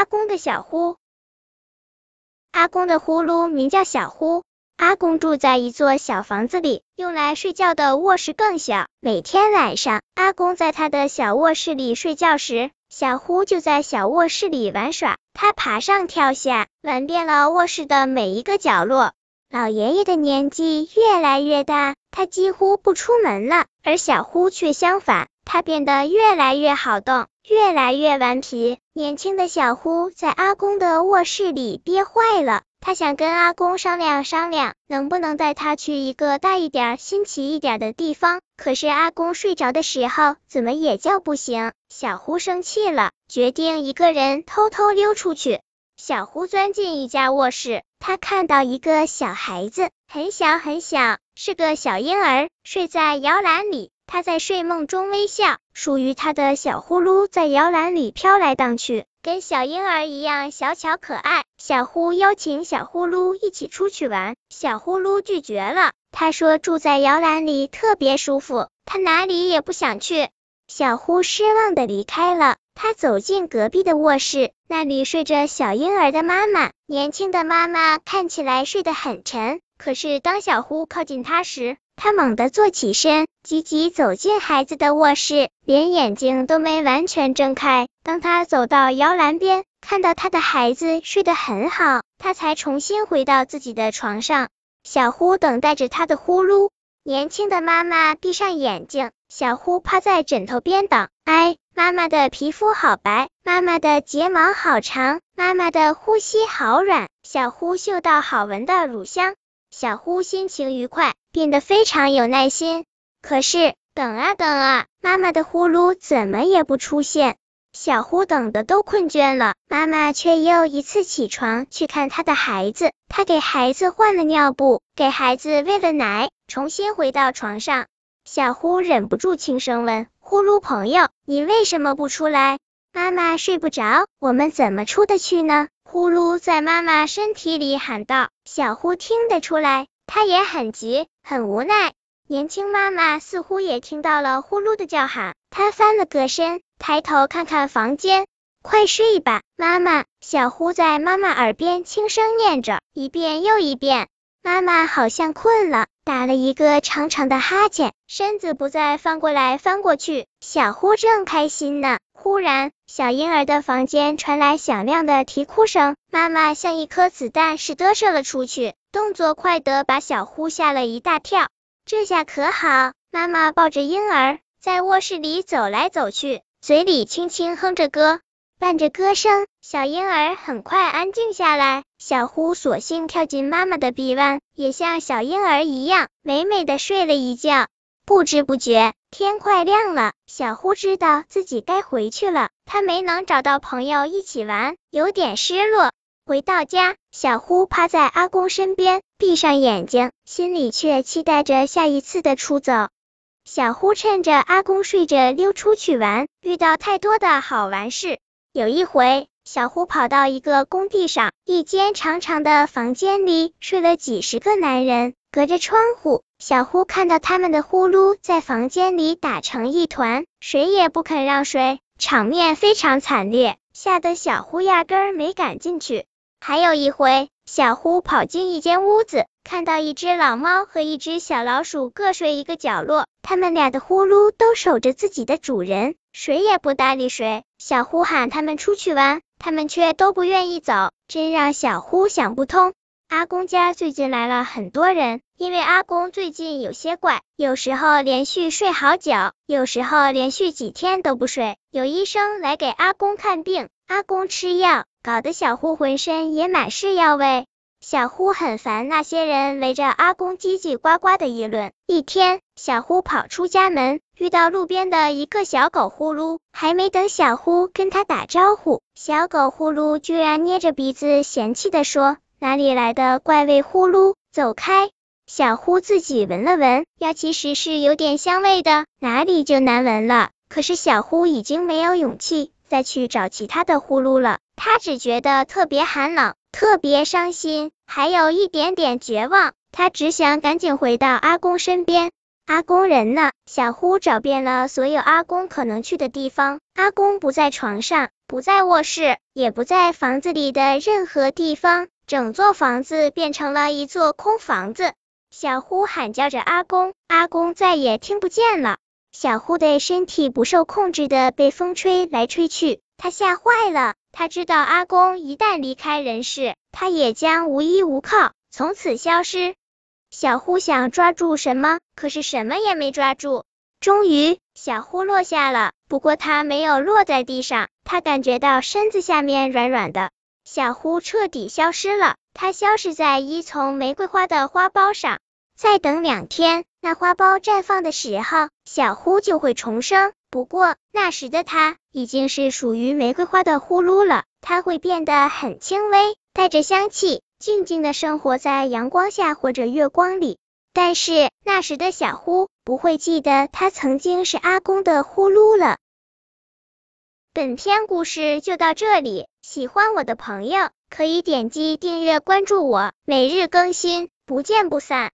阿公的小呼。阿公的呼噜名叫小呼。阿公住在一座小房子里，用来睡觉的卧室更小。每天晚上，阿公在他的小卧室里睡觉时，小呼就在小卧室里玩耍。他爬上跳下，玩遍了卧室的每一个角落。老爷爷的年纪越来越大，他几乎不出门了，而小呼却相反，他变得越来越好动，越来越顽皮。年轻的小呼在阿公的卧室里憋坏了。他想跟阿公商量商量，能不能带他去一个大一点、新奇一点的地方。可是阿公睡着的时候，怎么也叫不醒。小呼生气了，决定一个人偷偷溜出去。小胡钻进一家卧室，他看到一个小孩子，很小很小，是个小婴儿，睡在摇篮里。他在睡梦中微笑，属于他的小呼噜在摇篮里飘来荡去。跟小婴儿一样小巧可爱，小呼邀请小呼噜一起出去玩，小呼噜拒绝了。他说住在摇篮里特别舒服，他哪里也不想去。小呼失望的离开了。他走进隔壁的卧室，那里睡着小婴儿的妈妈，年轻的妈妈看起来睡得很沉。可是当小呼靠近他时，他猛地坐起身，急急走进孩子的卧室，连眼睛都没完全睁开。当他走到摇篮边，看到他的孩子睡得很好，他才重新回到自己的床上。小呼等待着他的呼噜。年轻的妈妈闭上眼睛，小呼趴在枕头边等。哎，妈妈的皮肤好白，妈妈的睫毛好长，妈妈的呼吸好软。小呼嗅到好闻的乳香。小呼心情愉快，变得非常有耐心。可是等啊等啊，妈妈的呼噜怎么也不出现。小呼等的都困倦了，妈妈却又一次起床去看她的孩子。她给孩子换了尿布，给孩子喂了奶，重新回到床上。小呼忍不住轻声问：“呼噜朋友，你为什么不出来？”妈妈睡不着，我们怎么出得去呢？呼噜在妈妈身体里喊道：“小呼听得出来，他也很急，很无奈。”年轻妈妈似乎也听到了呼噜的叫喊，她翻了个身，抬头看看房间，“快睡吧，妈妈。”小呼在妈妈耳边轻声念着，一遍又一遍。妈妈好像困了，打了一个长长的哈欠，身子不再翻过来翻过去。小呼正开心呢。忽然，小婴儿的房间传来响亮的啼哭声，妈妈像一颗子弹似的射了出去，动作快得把小呼吓了一大跳。这下可好，妈妈抱着婴儿在卧室里走来走去，嘴里轻轻哼着歌，伴着歌声，小婴儿很快安静下来。小呼索性跳进妈妈的臂弯，也像小婴儿一样美美的睡了一觉。不知不觉，天快亮了。小呼知道自己该回去了，他没能找到朋友一起玩，有点失落。回到家，小呼趴在阿公身边，闭上眼睛，心里却期待着下一次的出走。小呼趁着阿公睡着溜出去玩，遇到太多的好玩事。有一回，小呼跑到一个工地上，一间长长的房间里睡了几十个男人。隔着窗户，小呼看到他们的呼噜在房间里打成一团，谁也不肯让谁，场面非常惨烈，吓得小呼压根儿没敢进去。还有一回，小呼跑进一间屋子，看到一只老猫和一只小老鼠各睡一个角落，他们俩的呼噜都守着自己的主人，谁也不搭理谁。小呼喊他们出去玩，他们却都不愿意走，真让小呼想不通。阿公家最近来了很多人，因为阿公最近有些怪，有时候连续睡好久，有时候连续几天都不睡。有医生来给阿公看病，阿公吃药，搞得小呼浑身也满是药味。小呼很烦那些人围着阿公叽叽呱呱的议论。一天，小呼跑出家门，遇到路边的一个小狗呼噜，还没等小呼跟他打招呼，小狗呼噜居然捏着鼻子嫌弃的说。哪里来的怪味呼噜？走开！小呼自己闻了闻，药其实是有点香味的，哪里就难闻了？可是小呼已经没有勇气再去找其他的呼噜了，他只觉得特别寒冷，特别伤心，还有一点点绝望。他只想赶紧回到阿公身边。阿公人呢？小呼找遍了所有阿公可能去的地方，阿公不在床上，不在卧室，也不在房子里的任何地方，整座房子变成了一座空房子。小呼喊叫着阿公，阿公再也听不见了。小呼的身体不受控制的被风吹来吹去，他吓坏了。他知道阿公一旦离开人世，他也将无依无靠，从此消失。小呼想抓住什么，可是什么也没抓住。终于，小呼落下了，不过他没有落在地上，他感觉到身子下面软软的。小呼彻底消失了，它消失在一丛玫瑰花的花苞上。再等两天，那花苞绽放的时候，小呼就会重生。不过那时的它已经是属于玫瑰花的呼噜了，它会变得很轻微，带着香气。静静的生活在阳光下或者月光里，但是那时的小呼不会记得他曾经是阿公的呼噜了。本篇故事就到这里，喜欢我的朋友可以点击订阅关注我，每日更新，不见不散。